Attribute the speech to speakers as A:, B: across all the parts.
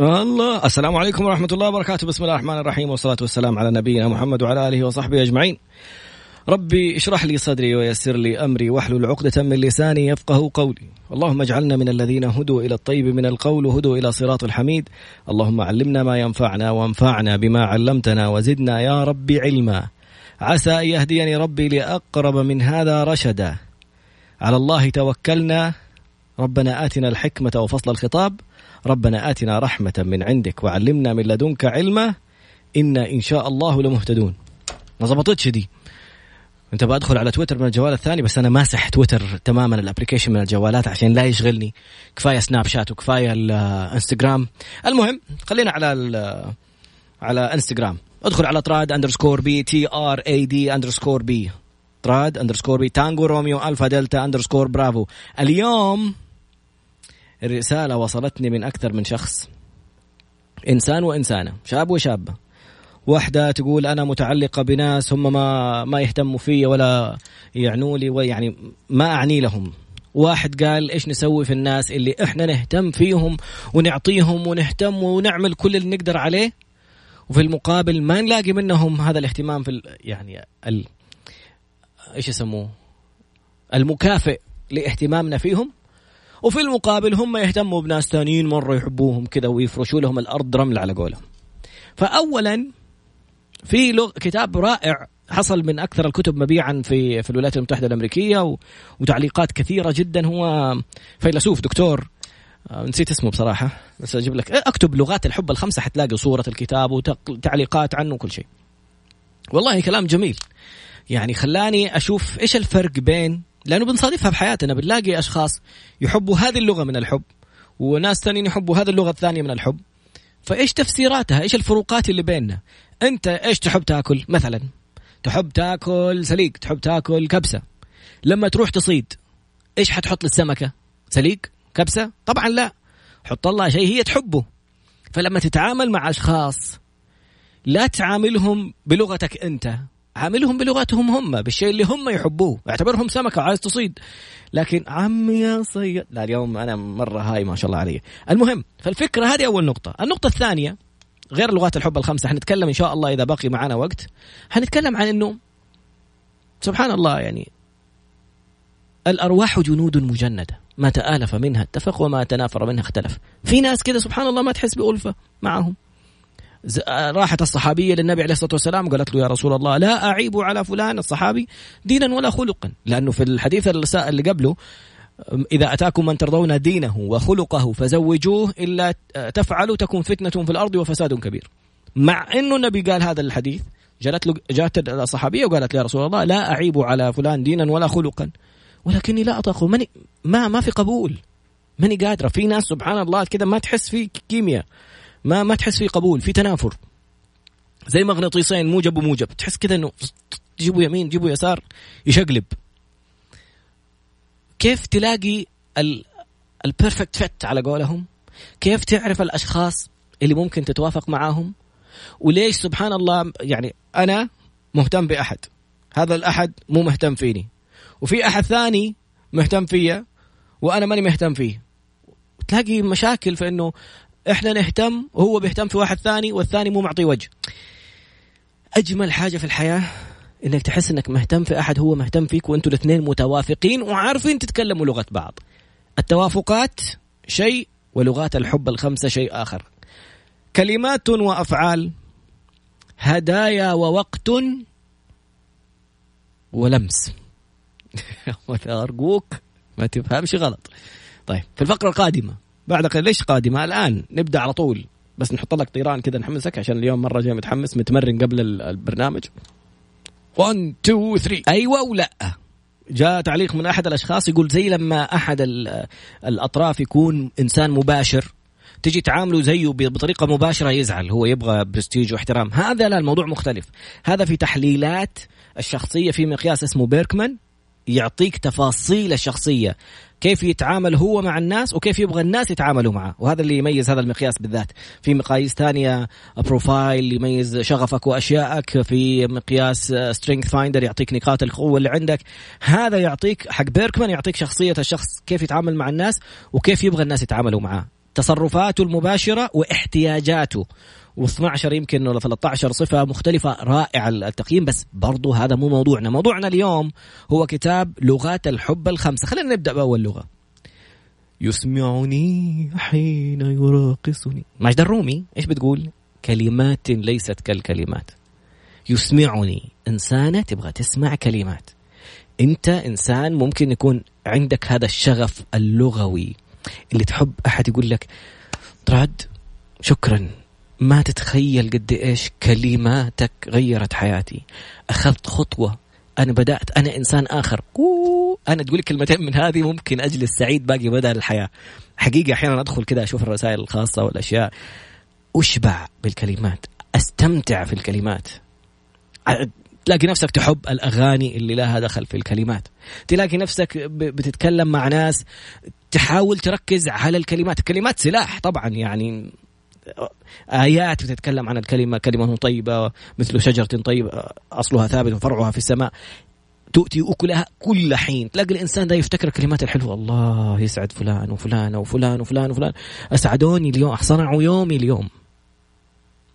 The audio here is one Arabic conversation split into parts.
A: الله. السلام عليكم ورحمة الله وبركاته. بسم الله الرحمن الرحيم والصلاة والسلام على نبينا محمد وعلى آله وصحبه أجمعين. ربي اشرح لي صدري ويسر لي أمري واحلل عقدة من لساني يفقه قولي. اللهم اجعلنا من الذين هدوا إلى الطيب من القول وهدوا إلى صراط الحميد. اللهم علمنا ما ينفعنا وانفعنا بما علمتنا وزدنا يا ربي علما. عسى أن يهديني ربي لأقرب من هذا رشدا. على الله توكلنا. ربنا آتنا الحكمة وفصل الخطاب. ربنا آتنا رحمة من عندك وعلمنا من لدنك علما إنا إن شاء الله لمهتدون. ما ضبطتش دي. أنت بدخل على تويتر من الجوال الثاني بس أنا ماسح تويتر تماما ال application من الجوالات عشان لا يشغلني. كفاية سناب شات وكفاية الانستغرام المهم خلينا على على انستغرام ادخل على trad underscore B T R A D underscore B trad underscore B tango romeo alpha delta underscore bravo. اليوم الرسالة وصلتني من أكثر من شخص. إنسان وإنسانة شاب وشابة. واحدة تقول أنا متعلقة بناس هم ما ما يهتموا في ولا يعنوا لي ويعني ما أعني لهم. واحد قال إيش نسوي في الناس اللي إحنا نهتم فيهم ونعطيهم ونهتم ونعمل كل اللي نقدر عليه؟ وفي المقابل ما نلاقي منهم هذا الاهتمام في ال يعني ال إيش يسموه؟ المكافئ لاهتمامنا فيهم؟ وفي المقابل هم يهتموا بناس ثانيين مرة يحبوهم كذا ويفرشوا لهم الأرض رمل على قولهم. فاولا في لغ... كتاب رائع حصل من أكثر الكتب مبيعا في في الولايات المتحدة الأمريكية و... وتعليقات كثيرة جدا. هو فيلسوف دكتور آه، نسيت اسمه بصراحة بس أجيب لك. أكتب لغات الحب الخمسة حتلاقي صورة الكتاب وتعليقات عنه وكل شيء. والله كلام جميل. يعني خلاني أشوف إيش الفرق بين لأنه بنصادفها بحياتنا بنلاقي أشخاص يحبوا هذه اللغة من الحب وناس ثانيين يحبوا هذه اللغة الثانية من الحب. فإيش تفسيراتها؟ إيش الفروقات اللي بيننا؟ أنت إيش تحب تاكل؟ مثلا تحب تاكل سليق تحب تاكل كبسة. لما تروح تصيد إيش حتحط للسمكة؟ سليق؟ كبسة؟ طبعا لا. حط الله شيء هي تحبه. فلما تتعامل مع أشخاص لا تعاملهم بلغتك أنت. عاملهم بلغتهم هم بالشيء اللي هم يحبوه. اعتبرهم سمكة وعايز تصيد. لكن عمي يا صيد لا اليوم أنا مرة هاي ما شاء الله علي. المهم فالفكرة هذه أول نقطة. النقطة الثانية غير لغات الحب الخمسة حنتكلم إن شاء الله إذا بقي معنا وقت. حنتكلم عن انه سبحان الله يعني الأرواح جنود مجندة. ما تآلف منها اتفق وما تنافر منها اختلف. في ناس كذا سبحان الله ما تحس بألفة معهم. راحت الصحابية للنبي عليه الصلاة والسلام قالت له يا رسول الله لا أعيب على فلان الصحابي دينا ولا خلقا. لأنه في الحديث اللي قبله إذا أتاكم من ترضون دينه وخلقه فزوجوه إلا تفعلوا تكون فتنة في الأرض وفساد كبير. مع أنه النبي قال هذا الحديث جاءت له جاءت الصحابية وقالت يا رسول الله لا أعيب على فلان دينا ولا خلقا. ولكني لا أطاق ماني ما ما في قبول. ماني قادرة في ناس سبحان الله كذا ما تحس في كيمياء. ما ما تحس في قبول في تنافر. زي مغناطيسين موجب وموجب. تحس كذا إنه جيبوا يمين جيبوا يسار يشقلب. كيف تلاقي ال perfect fit على قولهم؟ كيف تعرف الأشخاص اللي ممكن تتوافق معاهم؟ وليش سبحان الله يعني أنا مهتم بأحد؟ هذا الأحد مو مهتم فيني. وفي أحد ثاني مهتم فيا وأنا ماني مهتم فيه. تلاقي مشاكل في إنه إحنا نهتم وهو بيهتم في واحد ثاني والثاني مو معطيه وجه. أجمل حاجة في الحياة إنك تحس إنك مهتم في أحد هو مهتم فيك وأنتوا الاثنين متوافقين وعارفين تتكلموا لغة بعض. التوافقات شيء ولغات الحب الخمسة شيء آخر. كلمات وأفعال هدايا ووقت ولمس. ارجوك ما تفهمش غلط. طيب في الفقرة القادمة بعد قليل ليش قادمة؟ الآن نبدأ على طول. بس نحط لك طيران كذا نحمسك عشان اليوم مرة جاي متحمس متمرن قبل البرنامج. 1 2 3 أيوه ولا جاء تعليق من أحد الأشخاص يقول زي لما أحد الأطراف يكون إنسان مباشر تجي تعامله زيه بطريقة مباشرة يزعل هو يبغى برستيج واحترام. هذا لا الموضوع مختلف. هذا في تحليلات الشخصية في مقياس اسمه Birkman. يعطيك تفاصيل الشخصيه كيف يتعامل هو مع الناس وكيف يبغى الناس يتعاملوا معه. وهذا اللي يميز هذا المقياس بالذات. في مقاييس ثانية profile يميز شغفك واشيائك في مقياس Strength Finder يعطيك نقاط القوة اللي عندك. هذا يعطيك حق بيركمان يعطيك شخصية الشخص كيف يتعامل مع الناس وكيف يبغى الناس يتعاملوا معه. تصرفاته المباشرة واحتياجاته. و12 يمكن ولا 13 صفة مختلفة رائع التقييم بس برضو هذا مو موضوعنا. موضوعنا اليوم هو كتاب لغات الحب الخمسة. خلينا نبدأ بأول لغة. يسمعني حين يراقصني. ماجد الرومي إيش بتقول؟ كلمات ليست كالكلمات. يسمعني. إنسانة تبغى تسمع كلمات. أنت إنسان ممكن يكون عندك هذا الشغف اللغوي اللي تحب أحد يقول لك طراد شكرا. ما تتخيل قد إيش كلماتك غيرت حياتي. أخذت خطوة. أنا بدأت. أنا إنسان آخر. أنا تقول كلمتين من هذه ممكن أجلس سعيد باقي مدى الحياة. حقيقة أحيانا أدخل كذا أشوف الرسائل الخاصة والأشياء. أشبع بالكلمات. أستمتع في الكلمات. تلاقي نفسك تحب الأغاني اللي لها دخل في الكلمات. تلاقي نفسك بتتكلم مع ناس. تحاول تركز على الكلمات. الكلمات سلاح طبعا يعني آيات بتتكلم عن الكلمة كلمة طيبة مثل شجرة طيبة أصلها ثابت وفرعها في السماء. تؤتي أكلها كل حين. تلاقي الإنسان ده يفتكر الكلمات الحلوة. الله يسعد فلان وفلان وفلان وفلان وفلان. أسعدوني اليوم صنعوا يومي اليوم.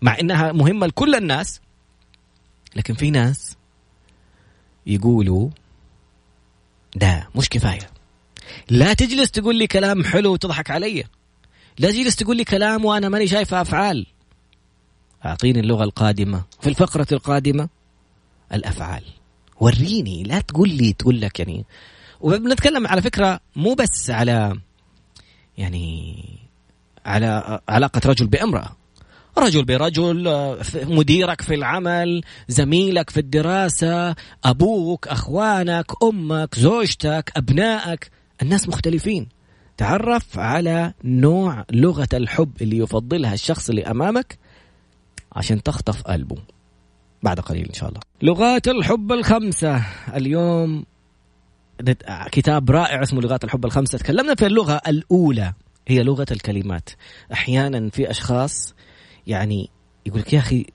A: مع إنها مهمة لكل الناس لكن في ناس يقولوا ده مش كفاية. لا تجلس تقول لي كلام حلو وتضحك علي. لا تجلس تقول لي كلام وأنا ماني شايفه أفعال. أعطيني اللغة القادمة. في الفقرة القادمة الأفعال. وريني لا تقول لي تقول لك يعني. وبنتكلم على فكرة مو بس على يعني على علاقة رجل بامرأة. رجل برجل مديرك في العمل زميلك في الدراسة أبوك أخوانك أمك زوجتك أبنائك. الناس مختلفين. تعرف على نوع لغة الحب اللي يفضلها الشخص اللي أمامك عشان تخطف قلبه. بعد قليل إن شاء الله. لغات الحب الخمسة. اليوم كتاب رائع اسمه لغات الحب الخمسة. تكلمنا في اللغة الأولى. هي لغة الكلمات. أحيانا في أشخاص يعني يقول لك يا أخي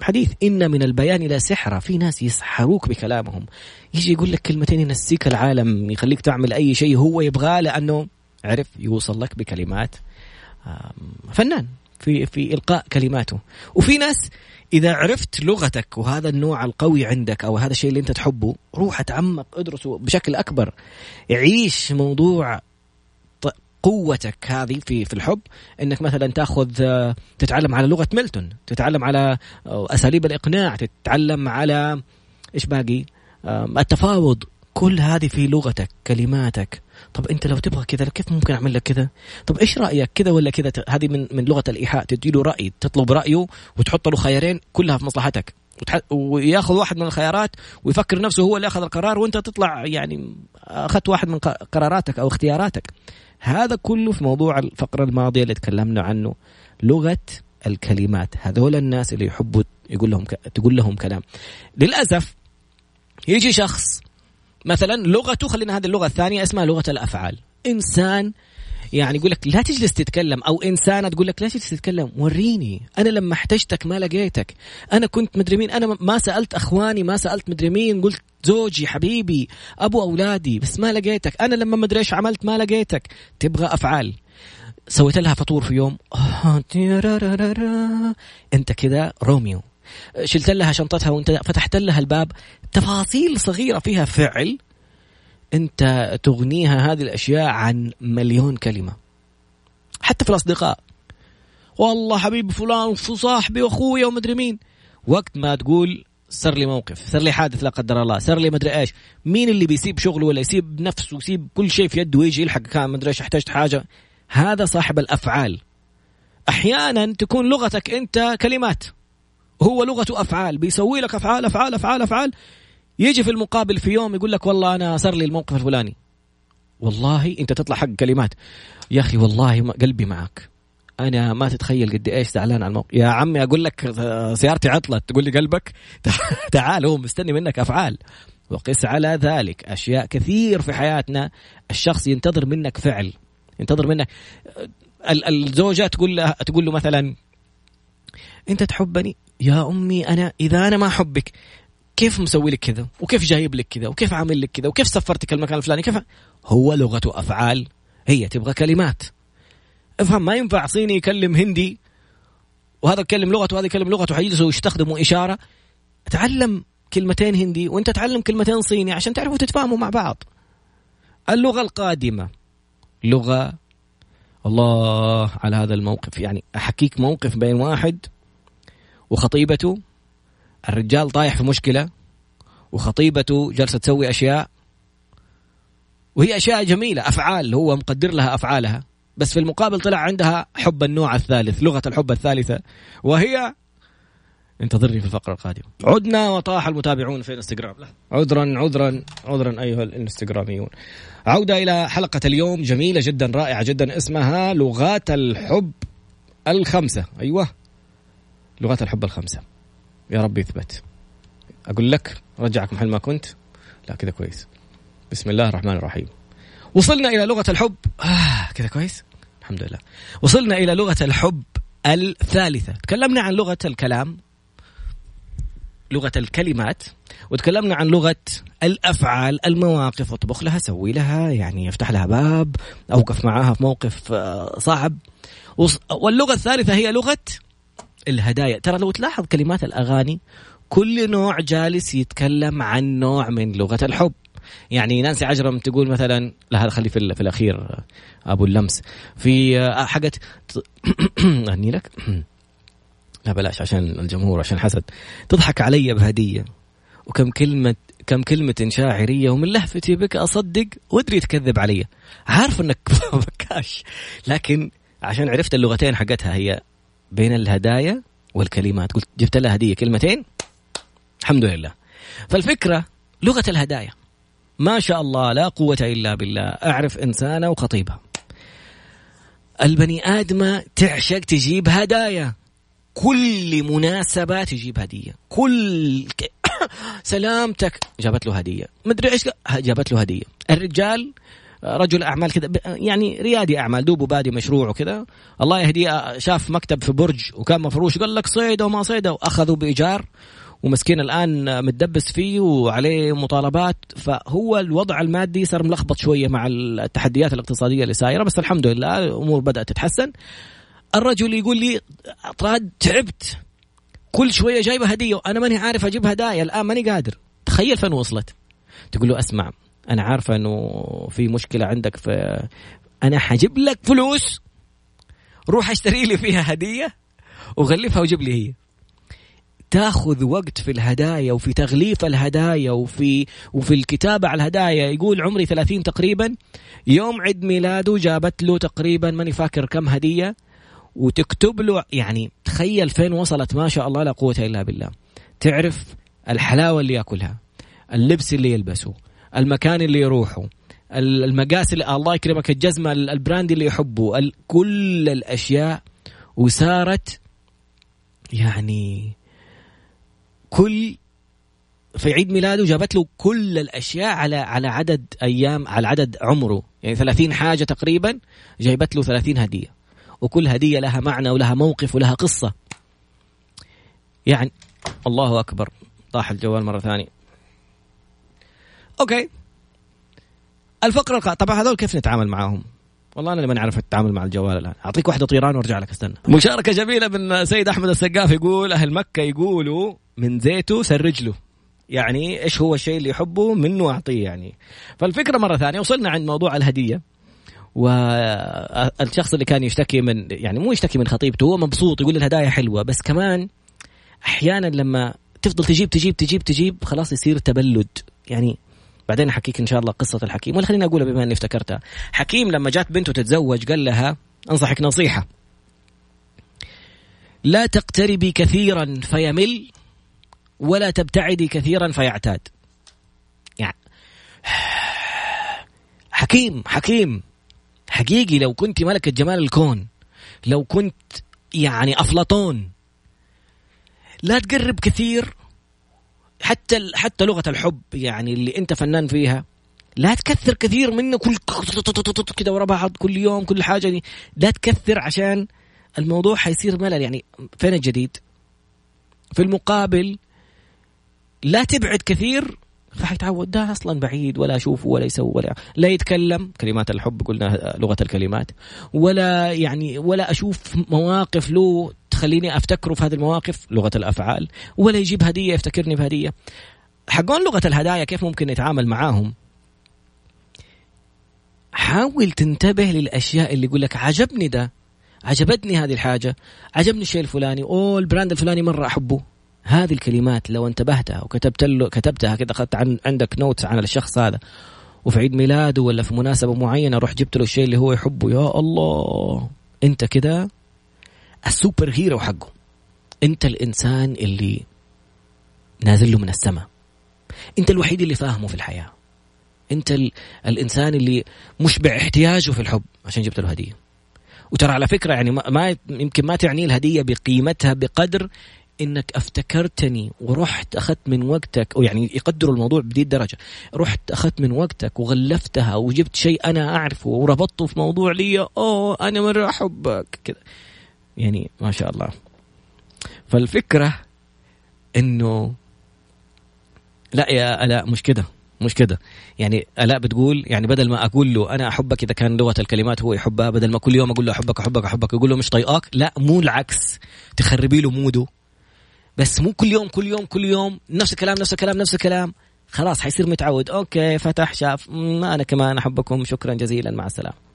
A: حديث إن من البيان لا سحره في ناس يسحروك بكلامهم. يجي يقول لك كلمتين ينسيك العالم يخليك تعمل أي شيء هو يبغاه لأنه عرف يوصل لك بكلمات فنان. في في إلقاء كلماته. وفي ناس إذا عرفت لغتك وهذا النوع القوي عندك أو هذا الشيء اللي أنت تحبه روح اتعمق ادرسه بشكل أكبر. عيش موضوع قوتك هذه في في الحب إنك مثلا تأخذ آه، تتعلم على لغة ميلتون تتعلم على آه، أساليب الإقناع تتعلم على إيش باقي؟ التفاوض. كل هذه في لغتك كلماتك. طب أنت لو تبغى كذا كيف ممكن أعمل لك كذا؟ طب إيش رأيك؟ كذا ولا كذا؟ هذه من من لغة الإيحاء تدي له رأي تطلب رأيه وتحط له خيارين كلها في مصلحتك. ويأخذ واحد من الخيارات ويفكر نفسه هو اللي أخذ القرار وأنت تطلع يعني آخذت واحد من قراراتك أو اختياراتك. هذا كله في موضوع الفقرة الماضية اللي تكلمنا عنه لغة الكلمات. هذول الناس اللي يحبوا يقول لهم ك... تقول لهم كلام. للأسف يجي شخص مثلا لغته خلينا هذه اللغة الثانية اسمها لغة الأفعال. إنسان يعني يقول لك لا تجلس تتكلم أو إنسانة تقول لك لا تجلس تتكلم وريني أنا لما احتجتك ما لقيتك أنا كنت مدري مين أنا ما سألت أخواني ما سألت مدري مين قلت زوجي حبيبي أبو أولادي بس ما لقيتك أنا لما مدري إيش عملت ما لقيتك تبغى أفعال. سويت لها فطور في يوم أنت كذا روميو. شلت لها شنطتها وانت فتحت لها الباب. تفاصيل صغيرة فيها فعل أنت تغنيها هذه الأشياء عن مليون كلمة. حتى في الأصدقاء. والله حبيبي فلان وصاحبي وأخويا ومدري مين. وقت ما تقول صار لي موقف صار لي حادث لا قدر الله صار لي مدري إيش. مين اللي بيسيب شغله ولا يسيب نفسه ويسيب كل شيء في يده ويجي يلحق كان مدري إيش احتجت حاجة. هذا صاحب الأفعال. أحيانا تكون لغتك أنت كلمات. هو لغته أفعال بيسوي لك أفعال أفعال أفعال أفعال. يجي في المقابل في يوم يقول لك والله أنا صار لي الموقف الفلاني. والله أنت تطلع حق كلمات. يا أخي والله قلبي معك. أنا ما تتخيل قد إيش زعلان على الموقف. يا عمي أقول لك سيارتي عطلت. تقول لي قلبك؟ تعال هو مستني منك أفعال. وقس على ذلك. أشياء كثير في حياتنا. الشخص ينتظر منك فعل. ينتظر منك. الزوجة تقول له تقول له مثلا أنت تحبني؟ يا أمي أنا إذا أنا ما أحبك كيف مسوي لك كذا؟ وكيف جايب لك كذا؟ وكيف عامل لك كذا؟ وكيف سفرتك المكان الفلاني؟ كيف؟ هو لغته أفعال. هي تبغى كلمات. افهم ما ينفع صيني يكلم هندي وهذا يكلم لغته وهذا يكلم لغته حيجلسوا ويستخدموا إشارة. تعلم كلمتين هندي وانت تعلم كلمتين صيني عشان تعرفوا تتفاهموا مع بعض. اللغة القادمة. لغة الله على هذا الموقف. يعني أحكيك موقف بين واحد وخطيبته. الرجال طايح في مشكلة وخطيبته جالسة تسوي أشياء وهي أشياء جميلة أفعال هو مقدر لها أفعالها. بس في المقابل طلع عندها حب النوع الثالث لغة الحب الثالثة وهي انتظرني في الفقرة القادمة. عدنا وطاح المتابعون في الانستغرام عذرا عذرا عذرا أيها الإنستغراميون. عودة إلى حلقة اليوم جميلة جدا رائعة جدا اسمها لغات الحب الخمسة. أيوه لغات الحب الخمسة. يا رب يثبت. أقول لك رجعك محل ما كنت لا كذا كويس. بسم الله الرحمن الرحيم. وصلنا إلى لغة الحب. آه كذا كويس؟ الحمد لله. وصلنا إلى لغة الحب الثالثة. تكلمنا عن لغة الكلام لغة الكلمات وتكلمنا عن لغة الأفعال المواقف اطبخ لها سوي لها يعني افتح لها باب أوقف معاها في موقف آه، صعب. واللغة الثالثة هي لغة الهدايا. ترى لو تلاحظ كلمات الأغاني كل نوع جالس يتكلم عن نوع من لغة الحب. يعني نانسي عجرم تقول مثلا لا هذا خلي في, في الأخير أبو اللمس. في آه، حقت اغني لك؟ لا بلاش عشان الجمهور عشان حسد. تضحك علي بهدية. وكم كلمة كم كلمة شاعرية ومن لهفتي بك أصدق وأدري تكذب علي. عارف أنك بكاش. لكن عشان عرفت اللغتين حقتها هي بين الهدايا والكلمات. قلت جبت لها هدية كلمتين. الحمد لله. فالفكرة لغة الهدايا. ما شاء الله لا قوة إلا بالله. أعرف إنسانة وخطيبها. البني آدمة تعشق تجيب هدايا. كل مناسبة تجيب هدية. كل سلامتك. جابت له هدية. مدري إيش جابت له هدية. الرجال رجل أعمال كذا يعني ريادي أعمال دوبه بادي مشروع وكذا الله يهديه شاف مكتب في برج وكان مفروش قال لك صيده وما صيده واخذوا بإيجار. ومسكين الآن متدبس فيه وعليه مطالبات. فهو الوضع المادي صار ملخبط شوية مع التحديات الاقتصادية اللي سايرة بس الحمد لله الأمور بدأت تتحسن. الرجل يقول لي طراد تعبت. كل شوية جايبة هدية وأنا ماني عارف أجيب هدايا الآن ماني قادر. تخيل فين وصلت؟ تقول له أسمع أنا عارفه إنه في مشكلة عندك في أنا حجيب لك فلوس روح اشتري لي فيها هدية وغلفها وجيب لي هي. تاخذ وقت في الهدايا وفي تغليف الهدايا وفي وفي الكتابة على الهدايا. يقول عمري 30 تقريبا يوم عيد ميلاده جابت له تقريبا ماني فاكر كم هدية وتكتب له يعني تخيل فين وصلت ما شاء الله لا قوة إلا بالله. تعرف الحلاوة اللي ياكلها اللبس اللي يلبسه المكان اللي يروحه المقاس اللي الله يكرمك الجزمة البراند اللي يحبه كل الأشياء. وصارت يعني كل في عيد ميلاده جابت له كل الأشياء على على عدد أيام على عدد عمره. يعني 30 حاجة تقريبا جايبت له 30 هدية. وكل هدية لها معنى ولها موقف ولها قصة. يعني الله أكبر. طاح الجوال مرة ثانية. أوكي. الفقره الق... طبعا هذول كيف نتعامل معاهم؟ والله أنا ما نعرف التعامل مع الجوال الآن. أعطيك واحدة طيران وأرجع لك استنى. مشاركة جميلة من سيد أحمد السقاف يقول أهل مكة يقولوا من زيته سرج له يعني إيش هو الشيء اللي يحبه منه أعطيه يعني. فالفكرة مرة ثانية وصلنا عند موضوع الهدية. والشخص اللي كان يشتكي من يعني مو يشتكي من خطيبته هو مبسوط يقول الهدايا حلوة. بس كمان أحيانا لما تفضل تجيب تجيب تجيب تجيب خلاص يصير تبلد. يعني بعدين احكيك إن شاء الله قصة الحكيم. ولا خليني اقولها بما إني افتكرتها. حكيم لما جات بنته تتزوج قال لها أنصحك نصيحة. لا تقتربي كثيرا فيمل ولا تبتعدي كثيرا فيعتاد. يعني حكيم حكيم حقيقي لو كنت ملكة جمال الكون لو كنت يعني أفلاطون لا تقرب كثير حتى حتى لغة الحب يعني اللي أنت فنان فيها لا تكثر كثير منه كل كده ورا بعض كل يوم كل حاجة دي. لا تكثر عشان الموضوع حيصير ملل. يعني فين الجديد؟ في المقابل لا تبعد كثير. فحيتعود ده أصلا بعيد ولا أشوفه ولا يسوي ولا لا يتكلم. كلمات الحب قلنا لغة الكلمات. ولا يعني ولا أشوف مواقف له تخليني افتكره في هذه المواقف لغة الأفعال ولا يجيب هدية يفتكرني بهدية. حقون لغة الهدايا كيف ممكن نتعامل معاهم؟ حاول تنتبه للأشياء اللي يقول لك عجبني ده عجبتني هذه الحاجة عجبني الشيء الفلاني أوه ال brand الفلاني مرة أحبه. هذه الكلمات لو انتبهتها وكتبت له كتبتها كذا أخذت عن عندك notes عن الشخص هذا. وفي عيد ميلاده ولا في مناسبة معينة رحت جبت له الشيء اللي هو يحبه. يا الله أنت كده السوبر هيرو حقه. انت الإنسان اللي نازل له من السماء انت الوحيد اللي فاهمه في الحياة. انت ال... الإنسان اللي مشبع احتياجه في الحب عشان جبت له هدية. وترى على فكرة يعني ما يمكن ما تعني الهدية بقيمتها بقدر إنك أفتكرتني ورحت أخذت من وقتك ويعني يقدروا الموضوع بدي الدرجة. رحت أخذت من وقتك وغلفتها وجبت شيء أنا أعرفه وربطته في موضوع لي أوه أنا مره احبك كذا يعني ما شاء الله. فالفكرة إنه لا يا الاء مش كده مش كده. يعني الاء بتقول يعني بدل ما أقول له أنا أحبك إذا كان لغة الكلمات هو يحبها بدل ما كل يوم أقول له أحبك أحبك أحبك يقول له مش طايقاك لا مو العكس. تخربي له موده. بس مو كل يوم كل يوم كل يوم نفس الكلام نفس الكلام نفس الكلام. خلاص حيصير متعود. okay فتح شاف. ما أنا كمان أحبكم. شكرا جزيلا. مع السلامة.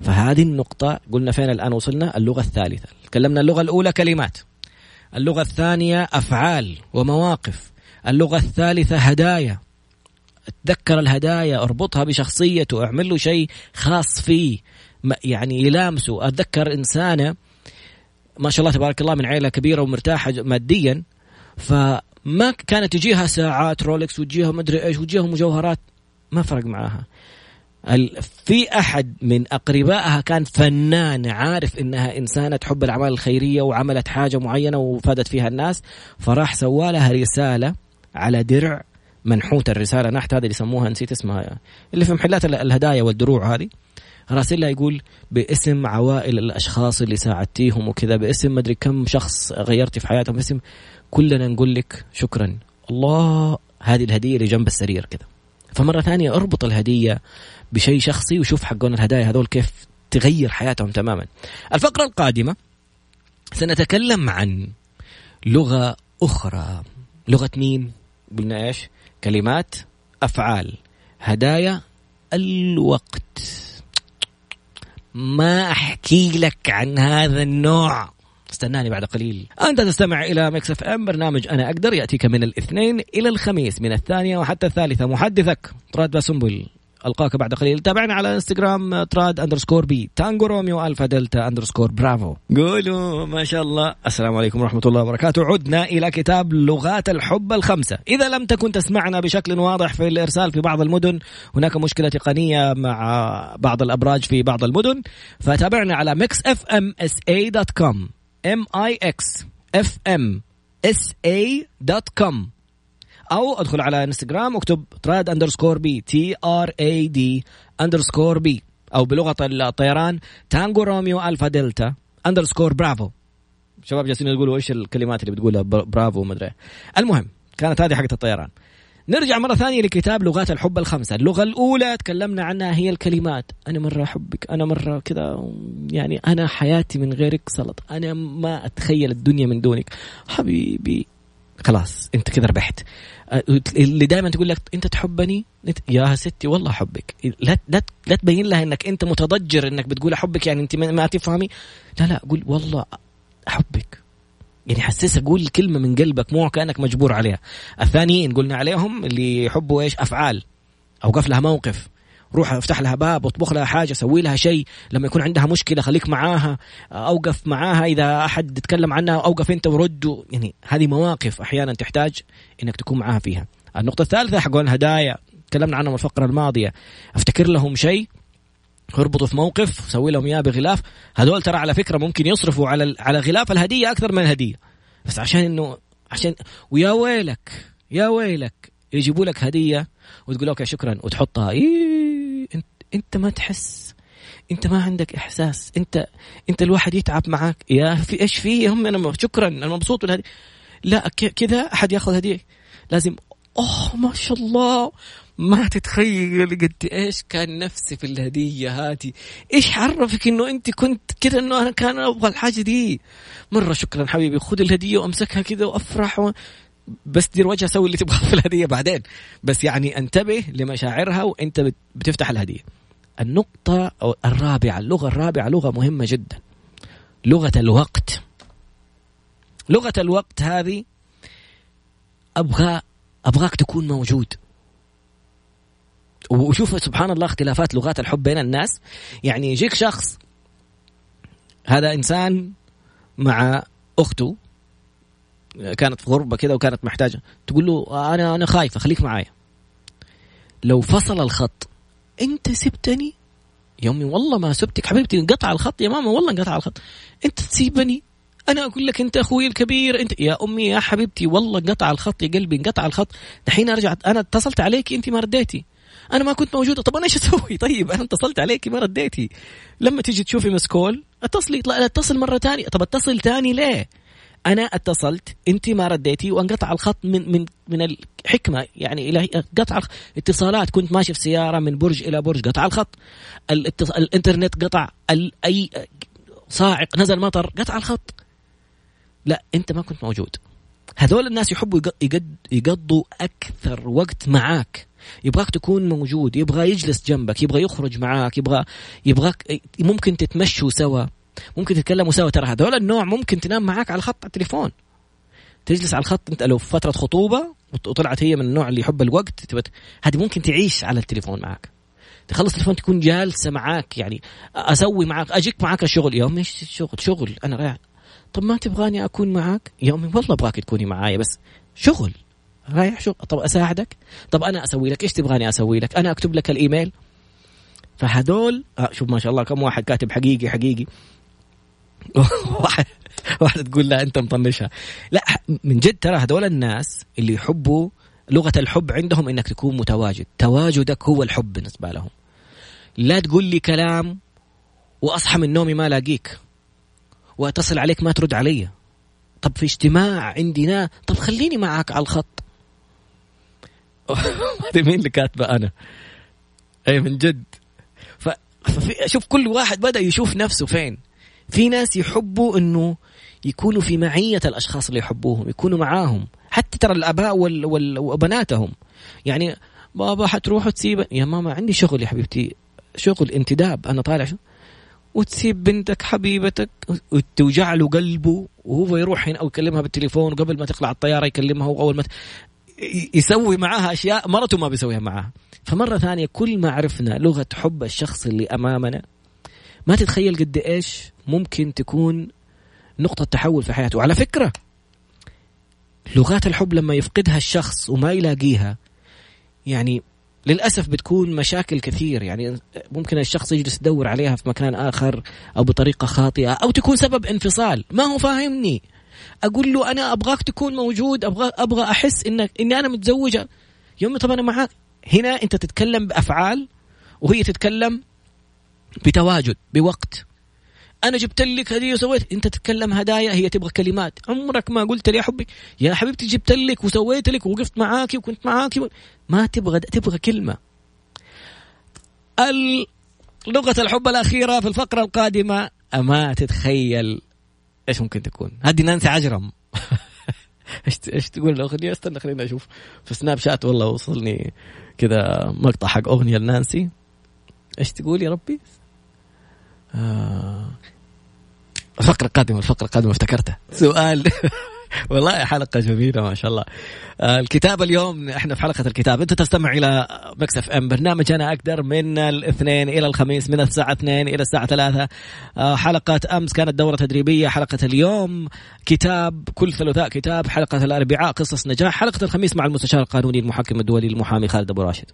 A: فهذه النقطة قلنا فين الآن وصلنا؟ اللغة الثالثة. تكلمنا اللغة الأولى كلمات. اللغة الثانية أفعال ومواقف. اللغة الثالثة هدايا. تذكر الهدايا اربطها بشخصيته اعمل له شيء خاص فيه. يعني يلامسه. أتذكر إنسانة ما شاء الله تبارك الله من عائله كبيرة ومرتاحة ماديا. فما كانت تجيها ساعات رولكس وتجيها مدري إيش وتجيها مجوهرات. ما فرق معاها. في أحد من أقربائها كان فنان عارف إنها إنسانة تحب الأعمال الخيرية وعملت حاجة معينة وفادت فيها الناس فراح سوى لها رسالة على درع منحوت الرسالة نحت هذه اللي يسموها نسيت اسمها اللي في محلات الهدايا والدروع هذه. راسلها يقول باسم عوائل الأشخاص اللي ساعدتيهم وكذا باسم مدري كم شخص غيرتي في حياتهم باسم كلنا نقول لك شكرا. الله هذه الهدية اللي جنب السرير كذا. فمرة ثانية أربط الهدية بشيء شخصي وشوف حقون الهدايا هذول كيف تغير حياتهم تماما. الفقرة القادمة سنتكلم عن لغة أخرى. لغة مين؟ قلنا إيش؟ كلمات أفعال. هدايا الوقت. ما أحكي لك عن هذا النوع. استناني بعد قليل. أنت تستمع إلى Mix FM برنامج أنا أقدر يأتيك من الاثنين إلى الخميس من الثانية وحتى الثالثة. محدثك طراد باسنبل ألقاك بعد قليل. تابعنا على إنستغرام Trad underscore B Tango Romeo Alpha Delta underscore Bravo. قولوا ما شاء الله. السلام عليكم ورحمة الله وبركاته. عدنا إلى كتاب لغات الحب الخمسة. إذا لم تكن تسمعنا بشكل واضح في الإرسال في بعض المدن هناك مشكلة تقنية مع بعض الأبراج في بعض المدن فتابعنا على Mix FM SA dot com M I X FM SA dot com أو أدخل على انستغرام واكتب Trad underscore B T R A D underscore B أو بلغة الطيران Tango Romeo Alpha Delta underscore Bravo. شباب جالسين يقولوا إيش الكلمات اللي بتقولها برافو ومدري المهم كانت هذه حقت الطيران. نرجع مرة ثانية لكتاب لغات الحب الخمسة. اللغة الأولى تكلمنا عنها هي الكلمات. أنا مرة أحبك أنا مرة كذا يعني أنا حياتي من غيرك سلط. أنا ما أتخيل الدنيا من دونك. حبيبي خلاص أنت كذا ربحت. اللي دائما تقول لك أنت تحبني؟ يا ستي والله أحبك. لا لا لا تبين لها إنك أنت متضجر إنك بتقول أحبك يعني أنت ما تفهمي. لا لا قول والله أحبك. يعني حسسها قول كلمة من قلبك مو كأنك مجبور عليها. الثانيين قلنا عليهم اللي يحبوا إيش؟ أفعال. أوقف لها موقف. روح افتح لها باب اطبخ لها حاجة سوي لها شيء. لما يكون عندها مشكلة خليك معاها أوقف معاها. إذا أحد تكلم عنها أوقف أنت ورد يعني هذه مواقف أحيانا تحتاج إنك تكون معاها فيها. النقطة الثالثة حق الهدايا تكلمنا عنهم الفقرة الماضية. أفتكر لهم شيء اربطوا في موقف سوي لهم إياه بغلاف. هذول ترى على فكرة ممكن يصرفوا على على غلاف الهدية أكثر من الهدية. بس عشان انه عشان ويا ويلك يا ويلك يجيبوا لك هدية وتقول أوكي شكرا وتحطها. إيه انت إنت ما تحس. إنت ما عندك إحساس. انت إنت الواحد يتعب معك يا في إيش في؟ هم أنا شكرا أنا مبسوط بالهدية. لا كذا أحد ياخذ هدية. لازم أوه ما شاء الله. ما تتخيل قد إيش كان نفسي في الهدية هذه إيش عرفك إنه أنت كنت كذا إنه أنا كان أبغى الحاجة دي؟ مرة شكرا حبيبي خذ الهدية وأمسكها كذا وأفرح و... بس دير وجه سوي اللي تبغاه في الهدية بعدين. بس يعني انتبه لمشاعرها وأنت بتفتح الهدية. النقطة الرابعة اللغة الرابعة لغة مهمة جدا. لغة الوقت. لغة الوقت هذه أبغى أبغاك تكون موجود. وشوف سبحان الله اختلافات لغات الحب بين الناس. يعني يجيك شخص هذا إنسان مع أخته كانت في غربة كذا وكانت محتاجة تقول له أنا أنا خايفة خليك معايا. لو فصل الخط أنت سبتني؟ يومي والله ما سبتك حبيبتي انقطع الخط يا ماما والله انقطع الخط. أنت تسيبني؟ أنا أقول لك أنت أخوي الكبير أنت يا أمي يا حبيبتي والله انقطع الخط يا قلبي انقطع الخط. دحين أرجع أنا اتصلت عليك أنت ما رديتي. أنا ما كنت موجودة. طب أنا إيش أسوي؟ طيب أنا اتصلت عليكي ما رديتي لما تيجي تشوفي مسكول اتصلي اتصل مرة ثانية طب اتصل ثاني ليه؟ أنا اتصلت أنت ما رديتي وأنقطع الخط من من من الحكمة. يعني إلى قطع اتصالات. كنت ماشي في سيارة من برج إلى برج قطع الخط. الإنترنت قطع. أي صاعق نزل مطر قطع الخط. لا أنت ما كنت موجود. هذول الناس يحبوا يقضوا أكثر وقت معاك. يبغاك تكون موجود يبغى يجلس جنبك يبغى يخرج معاك يبغى يبغاك ممكن تتمشوا سوا. ممكن تتكلموا سوا. ترى هذول النوع ممكن تنام معاك على خط التليفون. تجلس على الخط انت لو في فترة خطوبة وطلعت هي من النوع اللي يحب الوقت هذه ممكن تعيش على التليفون معاك. تخلص التليفون تكون جالسة معاك يعني أسوي معاك أجيك معاك الشغل يوم إيش شغل شغل أنا رايح طب ما تبغاني أكون معاك؟ يومي والله أبغاك تكوني معايا بس شغل. رايح شغل. طب أساعدك؟ طب أنا أسوي لك إيش تبغاني أسوي لك؟ أنا أكتب لك الإيميل. فهدول آه شوف ما شاء الله كم واحد كاتب حقيقي حقيقي. واحد واحدة تقول لا أنت مطنشها. لا من جد ترى هذول الناس اللي يحبوا لغة الحب عندهم إنك تكون متواجد. تواجدك هو الحب بالنسبة لهم. لا تقول لي كلام وأصحى من نومي ما الاقيك واتصل عليك ما ترد علي. طب في اجتماع عندنا؟ طب خليني معك على الخط. هذه مين اللي كاتبة أنا؟ أي من جد. ف... شوف كل واحد بدأ يشوف نفسه فين. في ناس يحبوا إنه يكونوا في معية الأشخاص اللي يحبوهم يكونوا معاهم. حتى ترى الآباء وال... وال... وبناتهم. يعني بابا حتروح وتسيب يا ماما عندي شغل يا حبيبتي. شغل انتداب. أنا طالع شو وتسيب بنتك حبيبتك. وتوجع له قلبه وهو يروح هنا أو يكلمها بالتليفون قبل ما تطلع الطيارة يكلمها وأول ما يسوي معاها أشياء مرته ما بيسويها معاها فمرة ثانية كل ما عرفنا لغة حب الشخص اللي أمامنا ما تتخيل قد إيش ممكن تكون نقطة تحول في حياته. وعلى فكرة لغات الحب لما يفقدها الشخص وما يلاقيها يعني للأسف بتكون مشاكل كثير. يعني ممكن الشخص يجلس يدور عليها في مكان آخر أو بطريقة خاطئة أو تكون سبب انفصال. ما هو فاهمني. أقول له أنا أبغاك تكون موجود أبغى أبغى أحس إنك إني أنا متزوجة. يوم طب أنا معاك هنا أنت تتكلم بأفعال وهي تتكلم بتواجد بوقت. أنا جبت لك هدية وسويت. أنت تتكلم هدايا هي تبغى كلمات. عمرك ما قلت لي يا حبي. يا حبيبتي جبت لك وسويت لك ووقفت معاكي وكنت معاكي. ما تبغى تبغى كلمة. لغة الحب الأخيرة في الفقرة القادمة. ما تتخيل إيش ممكن تكون؟ هذه نانسي عجرم. إيش إيش تقول؟ الاغنيه أستنى خليني أشوف. في سناب شات والله وصلني كذا مقطع حق أغنية لنانسي. إيش تقول يا ربي؟ آه. الفقرة القادمة الفقرة القادمة افتكرتها. سؤال. والله حلقة جميلة ما شاء الله. آه الكتاب اليوم إحنا في حلقة الكتاب. أنت تستمع إلى Mix FM برنامج أنا أقدر من الاثنين إلى الخميس من الساعة 2 إلى الساعة 3 آه حلقة أمس كانت دورة تدريبية حلقة اليوم كتاب كل ثلاثاء كتاب حلقة الأربعاء قصص نجاح حلقة الخميس مع المستشار القانوني المحكم الدولي المحامي خالد أبو راشد.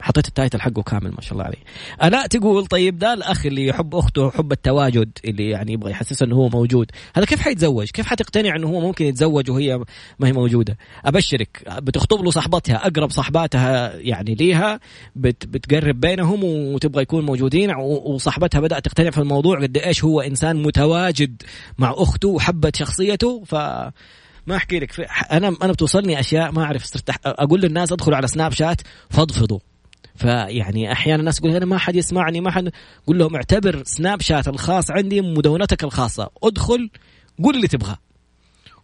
A: حطيت ال title حقه كامل ما شاء الله عليه. الاء تقول طيب ده الأخ اللي يحب أخته حب التواجد اللي يعني يبغى يحسس إنه هو موجود. هذا كيف حيتزوج؟ كيف حتقتنع إنه هو ممكن يتزوج وهي ما هي موجودة؟ أبشرك بتخطب له صاحبتها أقرب صاحباتها يعني ليها بت بتقرب بينهم وتبغى يكون موجودين وصاحبتها بدأت تقتنع في الموضوع قد إيش هو إنسان متواجد مع أخته وحبت شخصيته. ف ما أحكي لك أنا أنا بتوصلني أشياء ما أعرف أقول للناس أدخلوا على Snapchat فضفضوا. فيعني أحيانا الناس تقول أنا ما حد يسمعني ما حد قول لهم اعتبر Snapchat الخاص عندي مدونتك الخاصة. ادخل قول اللي تبغاه.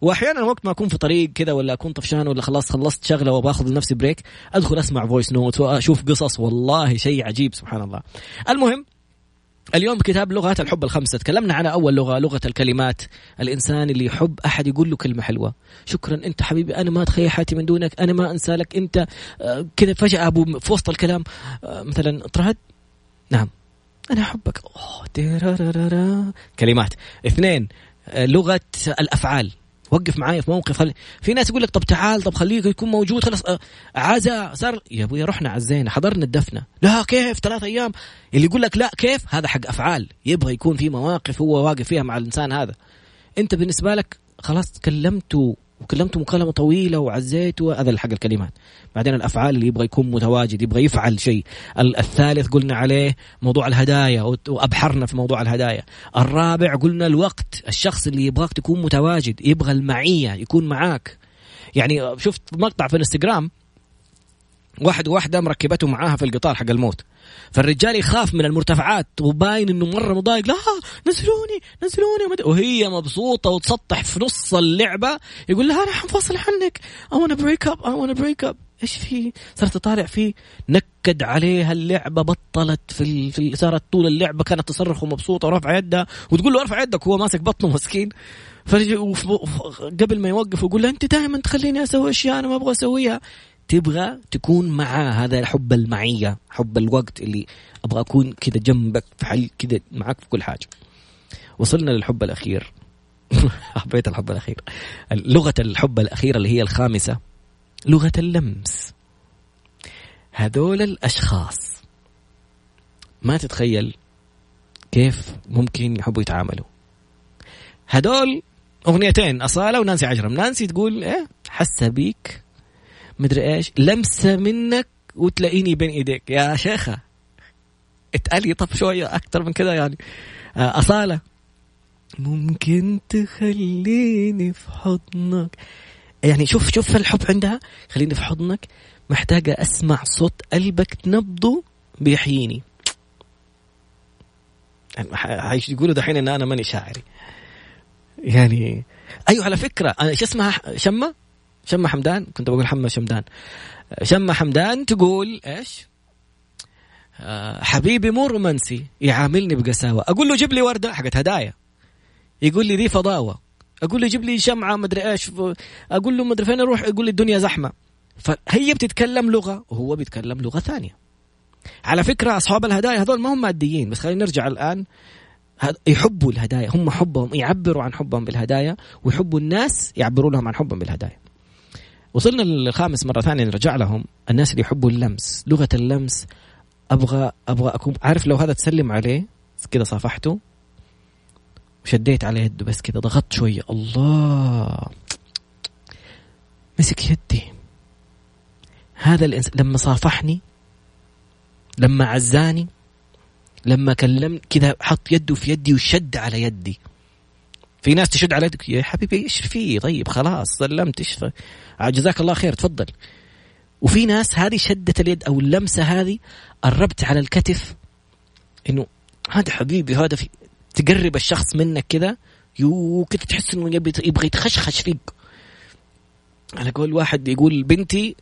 A: وأحيانا وقت ما أكون في طريق كذا ولا أكون طفشان ولا خلاص خلصت شغلة وباخذ لنفسي break أدخل أسمع voice note وأشوف قصص. والله شيء عجيب سبحان الله. المهم اليوم كتاب لغات الحب الخمسة. تكلمنا على أول لغة لغة الكلمات. الإنسان اللي يحب أحد يقول له كلمة حلوة. شكرا أنت حبيبي أنا ما أتخيل حياتي من دونك. أنا ما أنسى لك. أنت آه، كذا فجأة أبو في وسط الكلام آه، مثلا طرد نعم. أنا أحبك. أوه كلمات. اثنين آه، لغة الأفعال. وقف معايا في موقف خلي في ناس يقول لك طب تعال طب خليك يكون موجود خلاص آه، عزا صار يا أبوي رحنا عزينا حضرنا الدفنة. لا كيف؟ ثلاث أيام. اللي يقول لك لا كيف؟ هذا حق أفعال. يبغى يكون في مواقف هو واقف فيها مع الإنسان هذا. أنت بالنسبة لك خلاص تكلمته وكلمته مكالمه طويلة وعزيته هذا حق الكلمات. بعدين الأفعال اللي يبغى يكون متواجد يبغى يفعل شيء. الثالث قلنا عليه موضوع الهدايا وأبحرنا في موضوع الهدايا. الرابع قلنا الوقت الشخص اللي يبغاك تكون متواجد يبغى المعية يكون معاك. يعني شفت مقطع في الإنستغرام واحد وواحده مركبته معاها في القطار حق الموت. فالرجال يخاف من المرتفعات وباين إنه مرة مضايق. لا نزلوني نزلوني. وهي مبسوطة وتسطح في نص اللعبة. يقول لها أنا حنفصل عنك. I wanna break up I wanna break up. إيش في؟ صارت تطالع فيه. نكد عليها اللعبة بطلت في, في صارت طول اللعبة كانت تصرخ ومبسوطة ورافعه يدها وتقول له ارفع يدك. وهو ماسك بطنه مسكين. قبل ما يوقف يقول لها أنت دائما تخليني أسوي أشياء أنا ما أبغى أسويها. تبغى تكون معاه هذا حب المعية حب الوقت اللي أبغى أكون كذا جنبك في حل كذا معك في كل حاجة. وصلنا للحب الأخير. حبيت الحب الأخير. لغة الحب الأخيرة اللي هي الخامسة. لغة اللمس. هذول الأشخاص. ما تتخيل كيف ممكن يحبوا يتعاملوا. هذول أغنيتين أصالة ونانسي عجرم. نانسي تقول إيه حاسة بيك. مدري إيش لمسة منك وتلاقيني بين إيديك. يا شيخة اتقلي طب شوية أكثر من كذا يعني. آه، أصالة. ممكن تخليني في حضنك. يعني شوف شوف الحب عندها. خليني في حضنك. محتاجة أسمع صوت قلبك نبضه بيحييني. يقولوا دحين إن أنا ماني شاعري. يعني أيوه على فكرة إيش اسمها؟ شمة؟ شمة حمدان؟ كنت بقول حمى شمدان. شمة حمدان تقول إيش؟ آه حبيبي مو رومانسي يعاملني بقساوة. أقول له جيب لي وردة حقت هدايا. يقول لي ذي فضاوة. أقول له جيب لي شمعة مدري إيش. أقول له مدري فين أروح؟ يقول لي الدنيا زحمة. فهي بتتكلم لغة وهو بيتكلم لغة ثانية. على فكرة أصحاب الهدايا هذول ما هم ماديين بس خلينا نرجع الآن. يحبوا الهدايا. هم حبهم يعبروا عن حبهم بالهدايا ويحبوا الناس يعبروا لهم عن حبهم بالهدايا. وصلنا للخامس مرة ثانية نرجع لهم. الناس اللي يحبوا اللمس لغة اللمس أبغى أبغى أكون عارف لو هذا تسلم عليه كذا صافحته وشديت على يده بس كذا ضغطت شوية. الله! مسك يدي. هذا الانسان لما صافحني لما عزاني لما كلم كذا حط يده في يدي وشد على يدي. في ناس تشد على يدك يا حبيبي إيش في؟ طيب خلاص سلمت إيش جزاك الله خير تفضل. وفي ناس هذه شدة اليد أو اللمسة هذه قربت على الكتف إنه هذا حبيبي هذا في تقرب الشخص منك كذا يو كذا تحس إنه يبغى يتخشخش فيك. على قول واحد يقول بنتي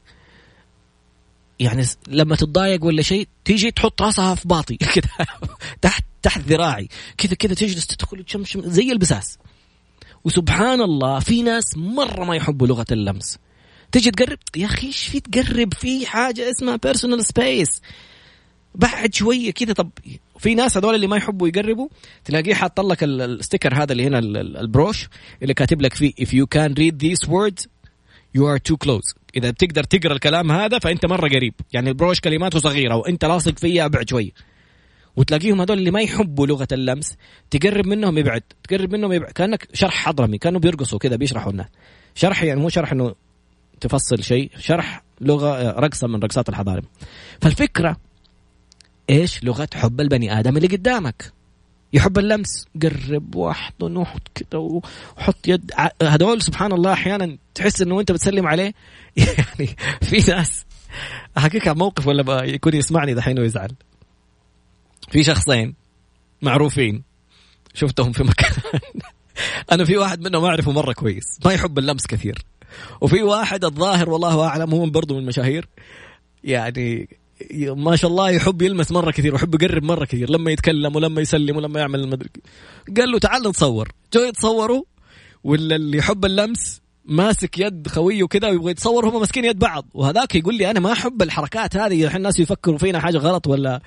A: يعني لما تتضايق ولا شيء تيجي تحط راسها في باطي كذا تحت تحت ذراعي كذا كذا تجلس تدخل تشمشم زي البساس. وسبحان الله في ناس مرة ما يحبوا لغة اللمس. تجي تقرب يا أخي إيش في تقرب؟ في حاجة اسمها personal space بعد شوية كذا طب في ناس هذول اللي ما يحبوا يقربوا تلاقيه حاط لك ال sticker هذا اللي هنا ال brooch اللي كاتب لك فيه if you can read these words you are too close. إذا بتقدر تقرأ الكلام هذا فأنت مرة قريب. يعني البروش كلماته صغيرة وأنت لاصق فيها ابعد شوية. وتلاقيهم هذول اللي ما يحبوا لغة اللمس تقرب منهم يبعد تقرب منهم يبعد كأنك شرح حضرمي كانوا بيرقصوا كذا بيشرحوا لنا. شرح يعني مو شرح إنه تفصل شيء شرح لغة رقصة من رقصات الحضارم. فالفكرة إيش؟ لغة حب البني آدم اللي قدامك. يحب اللمس. قرب واحضن وحط كذا وحط يد. هذول سبحان الله أحيانا تحس إنه انت بتسلم عليه. يعني في ناس أحكيك عن موقف ولا يكون يسمعني دحين ويزعل. في شخصين معروفين شفتهم في مكان. أنا في واحد منهم أعرفه مرة كويس ما يحب اللمس كثير. وفي واحد الظاهر والله أعلم هو برضه من المشاهير يعني ما شاء الله يحب يلمس مرة كثير ويحب يقرب مرة كثير لما يتكلم ولما يسلم ولما يعمل المدري قال له تعال نتصور. جو يتصوروا ولا اللي يحب اللمس ماسك يد خويه كذا ويبغى يتصور هم ماسكين يد بعض. وهذاك يقول لي أنا ما أحب الحركات هذه الحين الناس يفكروا فينا حاجة غلط ولا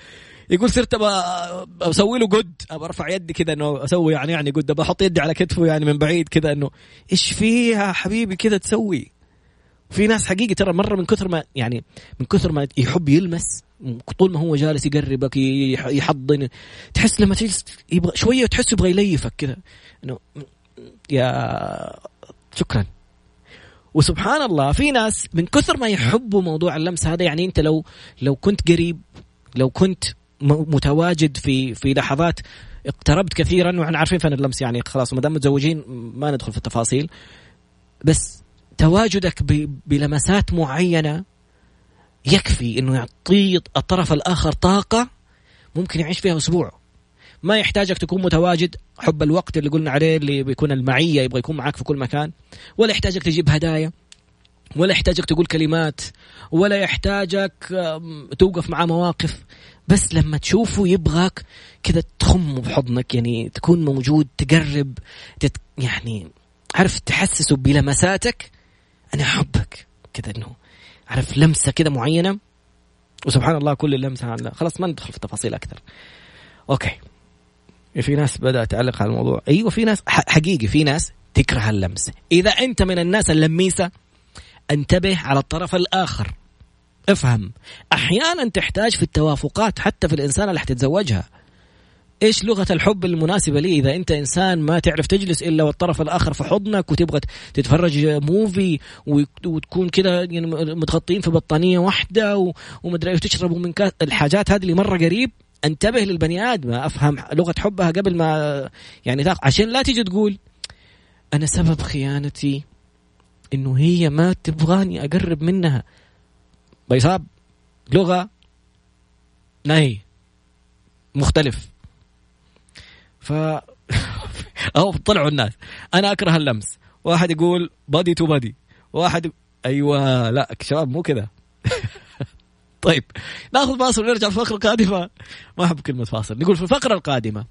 A: يقول صرت أسوي له قد ابى أرفع يدي كذا إنه أسوي يعني يعني قد بحط يدي على كتفه يعني من بعيد كذا إنه إيش فيها حبيبي كذا تسوي؟ في ناس حقيقي ترى مرة من كثر ما يعني من كثر ما يحب يلمس طول ما هو جالس يقربك يحضن تحس لما تجلس يبغى شوية تحس يبغى يليفك كذا إنه يا شكرا. وسبحان الله في ناس من كثر ما يحبوا موضوع اللمس هذا يعني أنت لو لو كنت قريب لو كنت متواجد في في لحظات اقتربت كثيرا وإحنا عارفين فن اللمس يعني خلاص ما دام متزوجين ما ندخل في التفاصيل. بس تواجدك بلمسات معينة يكفي إنه يعطي الطرف الآخر طاقة ممكن يعيش فيها أسبوع. ما يحتاجك تكون متواجد حب الوقت اللي قلنا عليه اللي بيكون المعية يبغى يكون معك في كل مكان. ولا يحتاجك تجيب هدايا ولا يحتاجك تقول كلمات ولا يحتاجك توقف معاه مواقف. بس لما تشوفه يبغاك كذا تخمه بحضنك يعني تكون موجود تقرب تت يعني عارف تحسسه بلمساتك. أنا أحبك. كذا إنه عارف لمسة كذا معينة. وسبحان الله كل اللمسه خلاص ما ندخل في تفاصيل أكثر أوكي. في ناس بدأت تعلق على الموضوع. أيوه في ناس حقيقي في ناس تكره اللمس. إذا أنت من الناس اللميسة انتبه على الطرف الآخر. افهم. أحيانا تحتاج في التوافقات حتى في الإنسان اللي حتتزوجها إيش لغة الحب المناسبة لي؟ إذا أنت إنسان ما تعرف تجلس إلا والطرف الآخر في حضنك وتبغى تتفرج موفي وتكون كذا يعني متغطين في بطانية واحدة ومدري وتشربوا من كاس. الحاجات هذه اللي مرة قريب انتبه للبني آدم. أفهم لغة حبها قبل ما يعني. عشان لا تيجي تقول أنا سبب خيانتي إنه هي ما تبغاني أقرب منها. بيصاب لغة نهي مختلف. ف أو طلعوا الناس. أنا أكره اللمس. واحد يقول body to body واحد أيوه لا شباب مو كذا. طيب ناخذ فاصل ونرجع في الفقره القادمة. ما أحب كلمة فاصل. نقول في الفقرة القادمة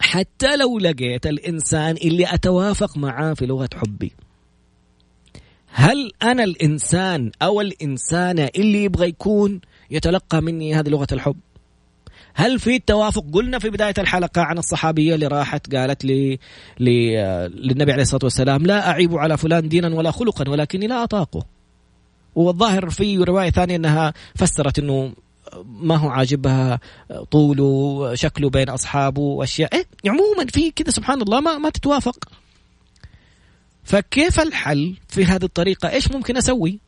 A: حتى لو لقيت الإنسان اللي أتوافق معاه في لغة حبي هل أنا الإنسان أو الإنسانة اللي يبغى يكون يتلقى مني هذه لغة الحب؟ هل في توافق؟ قلنا في بداية الحلقة عن الصحابية اللي راحت قالت لي, لي للنبي عليه الصلاة والسلام لا أعيب على فلان دينا ولا خلقا ولكني لا أطاقه. والظاهر في رواية ثانية أنها فسرت أنه ما هو عاجبها طوله شكله بين أصحابه وأشياء. إيه عموما في كذا سبحان الله ما, ما تتوافق. فكيف الحل في هذه الطريقة؟ إيش ممكن أسوي؟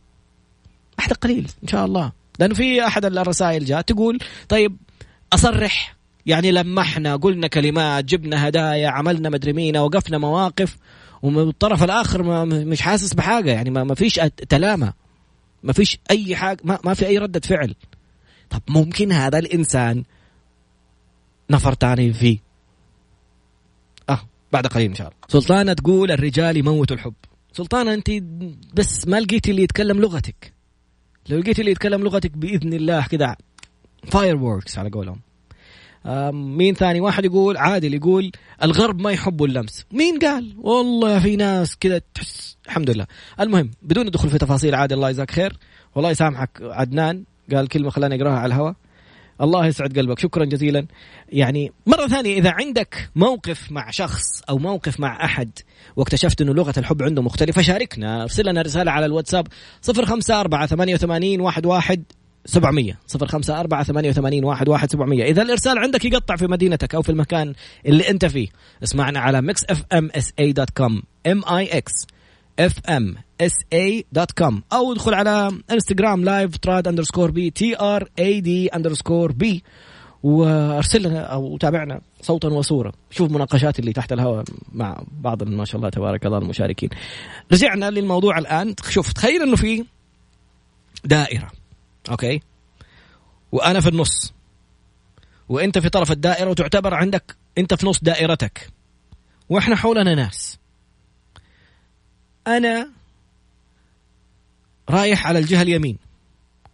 A: أحد قليل إن شاء الله. لأنه في أحد الرسائل جاء تقول طيب أصرح. يعني لمحنا قلنا كلمات جبنا هدايا عملنا مدري مين وقفنا مواقف ومن الطرف الآخر ما مش حاسس بحاجة. يعني ما, فيش تلامة. ما فيش أي حاجة ما, ما في أي ردة فعل. طب ممكن هذا الإنسان نفر تاني فيه؟ بعد قليل إن شاء الله. سلطانة تقول الرجال يموتوا الحب. سلطانة أنت بس ما لقيتي اللي يتكلم لغتك. لو لقيتي اللي يتكلم لغتك بإذن الله كذا fireworks على قولهم. مين ثاني؟ واحد يقول عادل يقول الغرب ما يحبوا اللمس. مين قال؟ والله في ناس كذا تحس. الحمد لله. المهم بدون الدخول في تفاصيل عادل الله يجزاك خير. والله يسامحك عدنان. قال كلمة خلاني أقراها على الهواء. الله يسعد قلبك. شكرا جزيلا. يعني مرة ثانية إذا عندك موقف مع شخص أو موقف مع أحد واكتشفت أنه لغة الحب عنده مختلفة شاركنا. ارسل لنا رسالة على الواتساب صفر خمسة أربعة ثمانية وثمانين واحد واحد 700 صفر خمسة أربعة ثمانية وثمانين واحد واحد سبعمية. إذا الإرسال عندك يقطع في مدينتك أو في المكان اللي أنت فيه. اسمعنا على Mix FM S FM SA dot com أو ادخل على انستغرام live Trad underscore B T R A D underscore B وأرسل لنا أو تابعنا صوتا وصورة. شوف مناقشات اللي تحت الهواء مع بعض ما شاء الله تبارك الله المشاركين. رجعنا للموضوع الآن. شوف تخيل إنه في دائرة أوكي؟ وأنا في النص. وأنت في طرف الدائرة وتعتبر عندك أنت في نص دائرتك. وإحنا حولنا ناس. أنا رايح على الجهة اليمين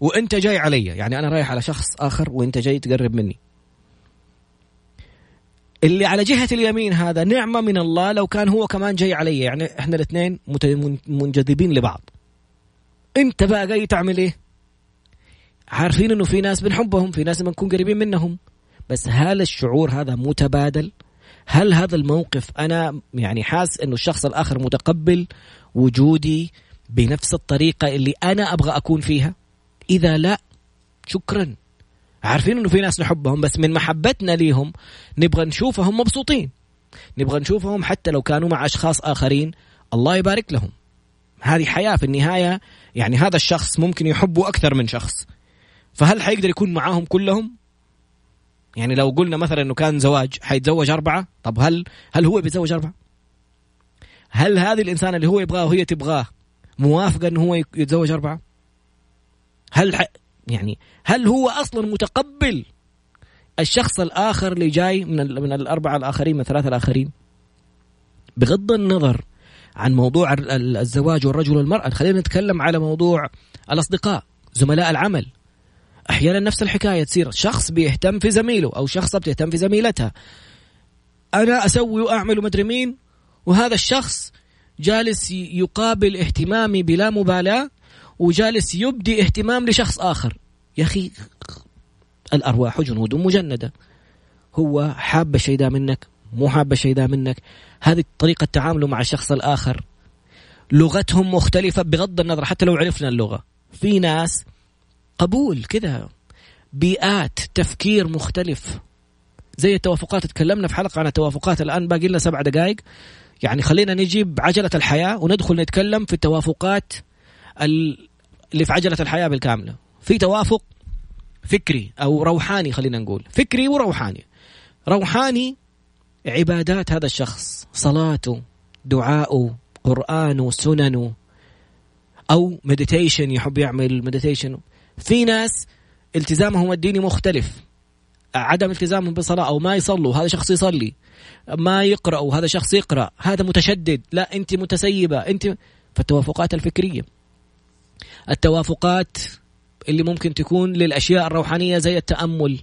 A: وأنت جاي علي يعني أنا رايح على شخص آخر وأنت جاي تقرب مني. اللي على جهة اليمين هذا نعمة من الله لو كان هو كمان جاي علي يعني إحنا الاثنين منجذبين لبعض. أنت بقى جاي تعمل إيه؟ عارفين إنه في ناس بنحبهم في ناس بنكون قريبين منهم. بس هل الشعور هذا متبادل؟ هل هذا الموقف أنا يعني حاس إنه الشخص الآخر متقبل وجودي بنفس الطريقة اللي أنا أبغى أكون فيها؟ إذا لا شكرا. عارفين إنه في ناس نحبهم بس من محبتنا ليهم نبغى نشوفهم مبسوطين. نبغى نشوفهم حتى لو كانوا مع أشخاص آخرين الله يبارك لهم. هذه حياة في النهاية يعني هذا الشخص ممكن يحبه أكثر من شخص. فهل حيقدر يكون معاهم كلهم؟ يعني لو قلنا مثلا إنه كان زواج حيتزوج أربعة؟ طب هل هل هو بيتزوج أربعة؟ هل هذه الإنسان اللي هو يبغاه وهي تبغاه موافقه إنه هو يتزوج أربعة؟ هل ح... يعني هل هو أصلا متقبل الشخص الآخر اللي جاي من ال... من الأربعة الآخرين من الثلاثة الآخرين؟ بغض النظر عن موضوع الزواج والرجل والمرأة خلينا نتكلم على موضوع الأصدقاء زملاء العمل. أحيانا نفس الحكاية تصير شخص بيهتم في زميله أو شخصه بتهتم في زميلتها. أنا أسوي وأعمل ومدري مين؟ وهذا الشخص جالس يقابل اهتمامي بلا مبالاة وجالس يبدي اهتمام لشخص آخر. يا أخي الأرواح جنود مجندة. هو حاب الشيء ده منك مو حاب الشيء ده منك. هذه طريقة تعامله مع الشخص الآخر. لغتهم مختلفة بغض النظر حتى لو عرفنا اللغة. في ناس قبول كذا بيئات تفكير مختلف. زي التوافقات تكلمنا في حلقة عن التوافقات. الآن باقي لنا سبع دقائق يعني خلينا نجيب عجلة الحياة وندخل نتكلم في التوافقات اللي في عجلة الحياة بالكاملة. في توافق فكري أو روحاني خلينا نقول. فكري وروحاني. روحاني عبادات هذا الشخص. صلاته دعاؤه قرآنه سننه أو meditation يحب يعمل meditation في ناس التزامهم الديني مختلف. عدم التزامهم بالصلاة أو ما يصلوا هذا شخص يصلي. ما يقرأ وهذا شخص يقرأ. هذا متشدد. لا أنت متسيبة. أنت فالتوافقات الفكرية. التوافقات اللي ممكن تكون للأشياء الروحانية زي التأمل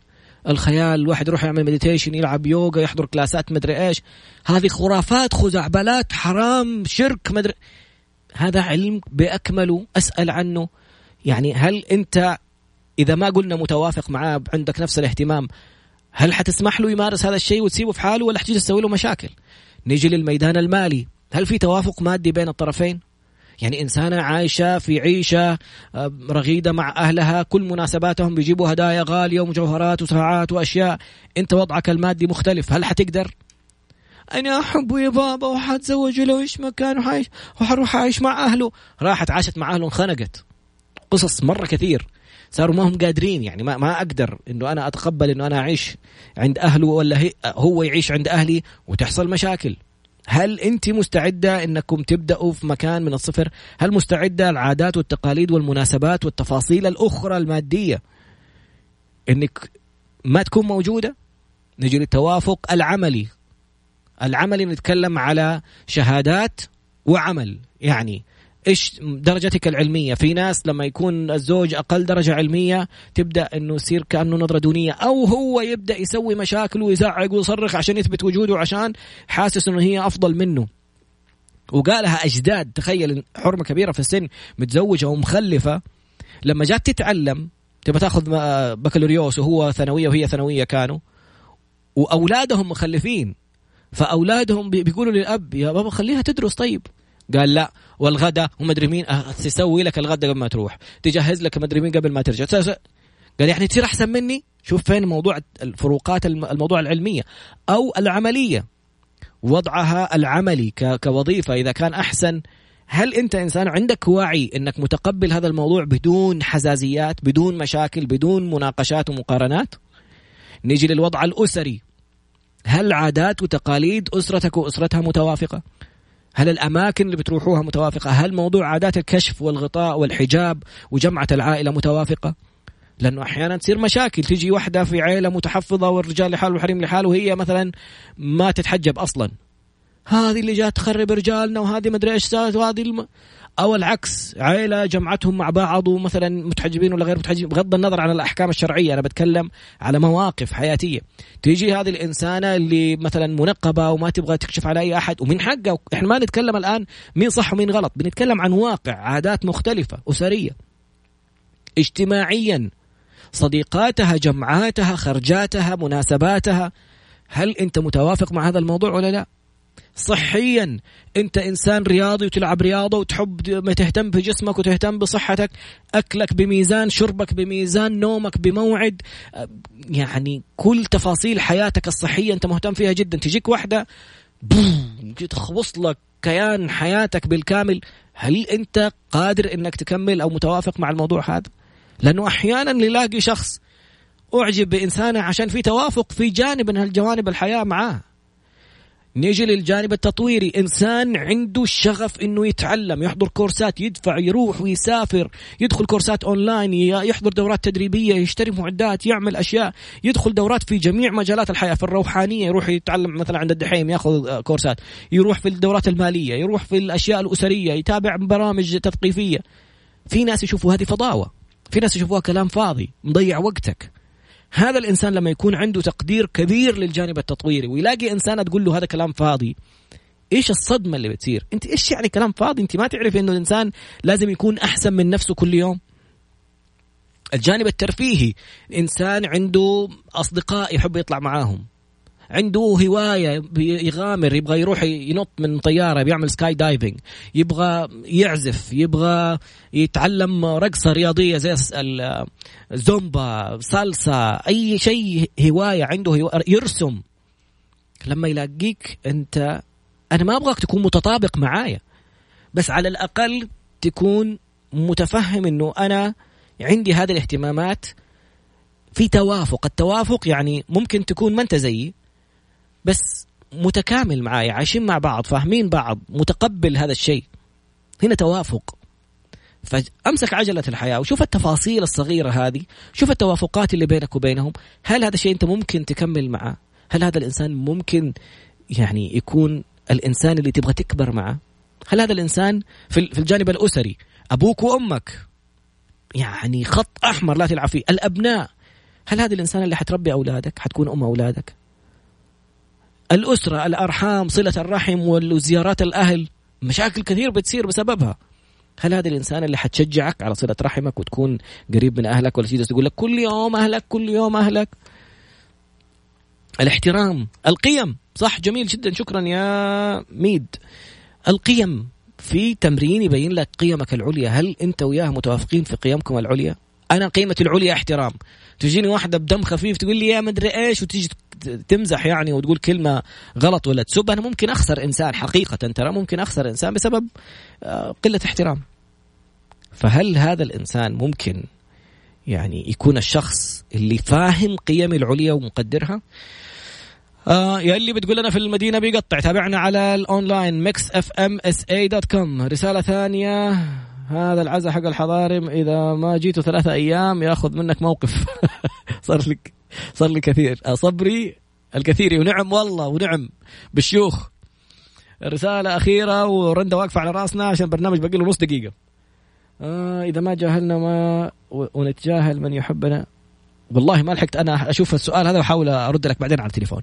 A: الخيال الواحد يروح يعمل meditation يلعب يوغا يحضر كلاسات مدري إيش. هذه خرافات خزعبلات حرام شرك مدري. هذا علم بأكمله. أسأل عنه. يعني هل أنت إذا ما قلنا متوافق معاه عندك نفس الاهتمام هل حتسمح له يمارس هذا الشيء وتسيبه في حاله ولا حتيجي تسوي له مشاكل؟ نيجي للميدان المالي هل في توافق مادي بين الطرفين؟ يعني إنسانة عايشة في عيشة آه، رغيدة مع أهلها كل مناسباتهم بيجيبوا هدايا غالية ومجوهرات وساعات وأشياء. أنت وضعك المادي مختلف هل حتقدر؟ أنا أحبه يا بابا وحتزوج له إيش مكان وحعيش وحروح أعيش مع أهله. راحت عاشت مع أهله انخنقت. قصص مرة كثير. صاروا ما هم قادرين يعني ما ما أقدر إنه أنا أتقبل إنه أنا أعيش عند اهله ولا هو يعيش عند أهلي وتحصل مشاكل. هل أنت مستعدة إنكم تبدأوا في مكان من الصفر؟ هل مستعدة العادات والتقاليد والمناسبات والتفاصيل الأخرى المادية إنك ما تكون موجودة؟ نجي للتوافق العملي. العملي نتكلم على شهادات وعمل يعني إيش درجتك العلمية؟ في ناس لما يكون الزوج أقل درجة علمية تبدأ إنه يصير كأنه نظرة دونية أو هو يبدأ يسوي مشاكل ويزعق ويصرخ عشان يثبت وجوده عشان حاسس إنه هي أفضل منه. وقالها أجداد تخيل حرمة كبيرة في السن متزوجة ومخلفة لما جات تتعلم تبغى تاخذ بكالوريوس وهو ثانوية وهي ثانوية كانوا وأولادهم مخلفين فأولادهم بيقولوا للأب يا بابا خليها تدرس طيب. قال لا والغدا ومدري مين تسوي لك الغدا قبل ما تروح تجهز لك مدري مين قبل ما ترجع. قال يعني تصير أحسن مني؟ شوف فين موضوع الفروقات الموضوع العلمية أو العملية. وضعها العملي كوظيفة إذا كان أحسن هل أنت إنسان عندك وعي إنك متقبل هذا الموضوع بدون حزازيات بدون مشاكل بدون مناقشات ومقارنات؟ نيجي للوضع الأسري. هل عادات وتقاليد أسرتك وأسرتها متوافقة؟ هل الأماكن اللي بتروحوها متوافقة؟ هل موضوع عادات الكشف والغطاء والحجاب وجمعة العائلة متوافقة؟ لأنه أحيانا تصير مشاكل. تيجي واحدة في عيلة متحفظة والرجال لحاله والحريم لحاله وهي مثلا ما تتحجب أصلا. هذه اللي جات تخرب رجالنا وهذه مدري إيش سوت وهذه الم... أو العكس عائلة جمعتهم مع بعض ومثلا متحجبين ولا غير متحجبين بغض النظر عن الأحكام الشرعية أنا بتكلم على مواقف حياتية. تيجي هذه الإنسانة اللي مثلا منقبة وما تبغى تكشف على أي أحد ومن حقها إحنا ما نتكلم الآن مين صح ومين غلط بنتكلم عن واقع عادات مختلفة أسرية. اجتماعيا صديقاتها جمعاتها خرجاتها مناسباتها هل أنت متوافق مع هذا الموضوع ولا لا؟ صحيا. انت انسان رياضي وتلعب رياضة وتحب تهتم بجسمك وتهتم بصحتك أكلك بميزان شربك بميزان نومك بموعد يعني كل تفاصيل حياتك الصحية انت مهتم فيها جدا. تجيك واحدة تخبص لك كيان حياتك بالكامل. هل انت قادر انك تكمل أو متوافق مع الموضوع هذا؟ لأنه أحيانا نلاقي شخص أعجب بإنسانه عشان في توافق في جانب من هالجوانب الحياة معاه. نيجي للجانب التطويري. إنسان عنده شغف إنه يتعلم يحضر كورسات يدفع يروح ويسافر يدخل كورسات أونلاين يحضر دورات تدريبية يشتري معدات يعمل أشياء يدخل دورات في جميع مجالات الحياة في الروحانية يروح يتعلم مثلا عند الدحيم يأخذ كورسات يروح في الدورات المالية يروح في الأشياء الأسرية يتابع برامج تثقيفية. في ناس يشوفوا هذه فضاوة في ناس يشوفوها كلام فاضي مضيع وقتك. هذا الإنسان لما يكون عنده تقدير كبير للجانب التطويري ويلاقي انسانه تقول له هذا كلام فاضي إيش الصدمة اللي بتصير؟ أنت إيش يعني كلام فاضي؟ أنت ما تعرف إنه الإنسان لازم يكون أحسن من نفسه كل يوم؟ الجانب الترفيهي إنسان عنده أصدقاء يحب يطلع معاهم. عنده هواية يغامر يبغى يروح ينط من طيارة بيعمل skydiving يبغى يعزف يبغى يتعلم رقصة رياضية زي الزومبا صلصة أي شيء هواية عنده يرسم. لما يلاقيك أنت أنا ما أبغاك تكون متطابق معايا بس على الأقل تكون متفهم إنه أنا عندي هذه الاهتمامات في توافق. التوافق يعني ممكن تكون ما أنت زيي بس متكامل معايا عايشين مع بعض فاهمين بعض متقبل هذا الشيء. هنا توافق. فامسك عجلة الحياة وشوف التفاصيل الصغيرة هذه شوف التوافقات اللي بينك وبينهم. هل هذا الشيء أنت ممكن تكمل معه؟ هل هذا الإنسان ممكن يعني يكون الإنسان اللي تبغى تكبر معه؟ هل هذا الإنسان في الجانب الأسري أبوك وأمك يعني خط أحمر لا تلعب فيه الأبناء. هل هذا الإنسان اللي حتربي أولادك حتكون أم أولادك؟ الأسرة الأرحام صلة الرحم وزيارات الأهل مشاكل كثير بتصير بسببها. هل هذا الإنسان اللي حتشجعك على صلة رحمك وتكون قريب من أهلك ولا تجلس تقول لك كل يوم أهلك كل يوم أهلك؟ الاحترام القيم. صح جميل جدا شكرا يا ميد. القيم في تمرين يبين لك قيمك العليا. هل أنت وياه متوافقين في قيمكم العليا؟ أنا قيمتي العليا احترام. تجيني واحدة بدم خفيف تقول لي يا مدري إيش وتيجي تمزح يعني وتقول كلمة غلط ولا تسب. أنا ممكن أخسر إنسان حقيقة ترى ممكن أخسر إنسان بسبب آه، قلة احترام. فهل هذا الإنسان ممكن يعني يكون الشخص اللي فاهم قيمي العليا ومقدرها؟ آه يا اللي بتقول لنا في المدينة بيقطع. تابعنا على ال online Mix FM SA dot com رسالة ثانية. هذا العزاء حق الحضارم إذا ما جيتوا ثلاثة أيام ياخذ منك موقف. صار لك صار لي كثير. صبري الكثير. ونعم والله ونعم بالشيوخ. رسالة أخيرة ورندا واقفة على راسنا عشان برنامج باقي له نص دقيقة. آه إذا ما جاهلنا ما ونتجاهل من يحبنا. والله ما لحقت أنا أشوف السؤال هذا وأحاول أرد لك بعدين على التليفون.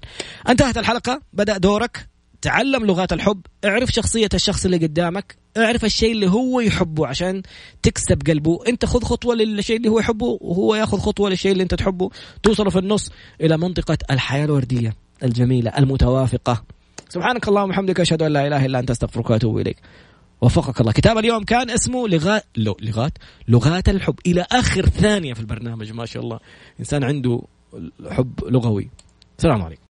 A: انتهت الحلقة. بدأ دورك. تعلم لغات الحب اعرف شخصية الشخص اللي قدامك اعرف الشيء اللي هو يحبه عشان تكسب قلبه. انت خذ خطوة للشيء اللي هو يحبه وهو ياخذ خطوة للشيء اللي انت تحبه. توصلوا في النص إلى منطقة الحياة الوردية الجميلة المتوافقة. سبحانك اللهم وبحمدك أشهد أن لا إله إلا أنت أستغفرك وأتوب إليك. وفقك الله. كتاب اليوم كان اسمه لغات لغات لغات الحب. إلى آخر ثانية في البرنامج ما شاء الله. إنسان عنده حب لغوي. السلام عليكم.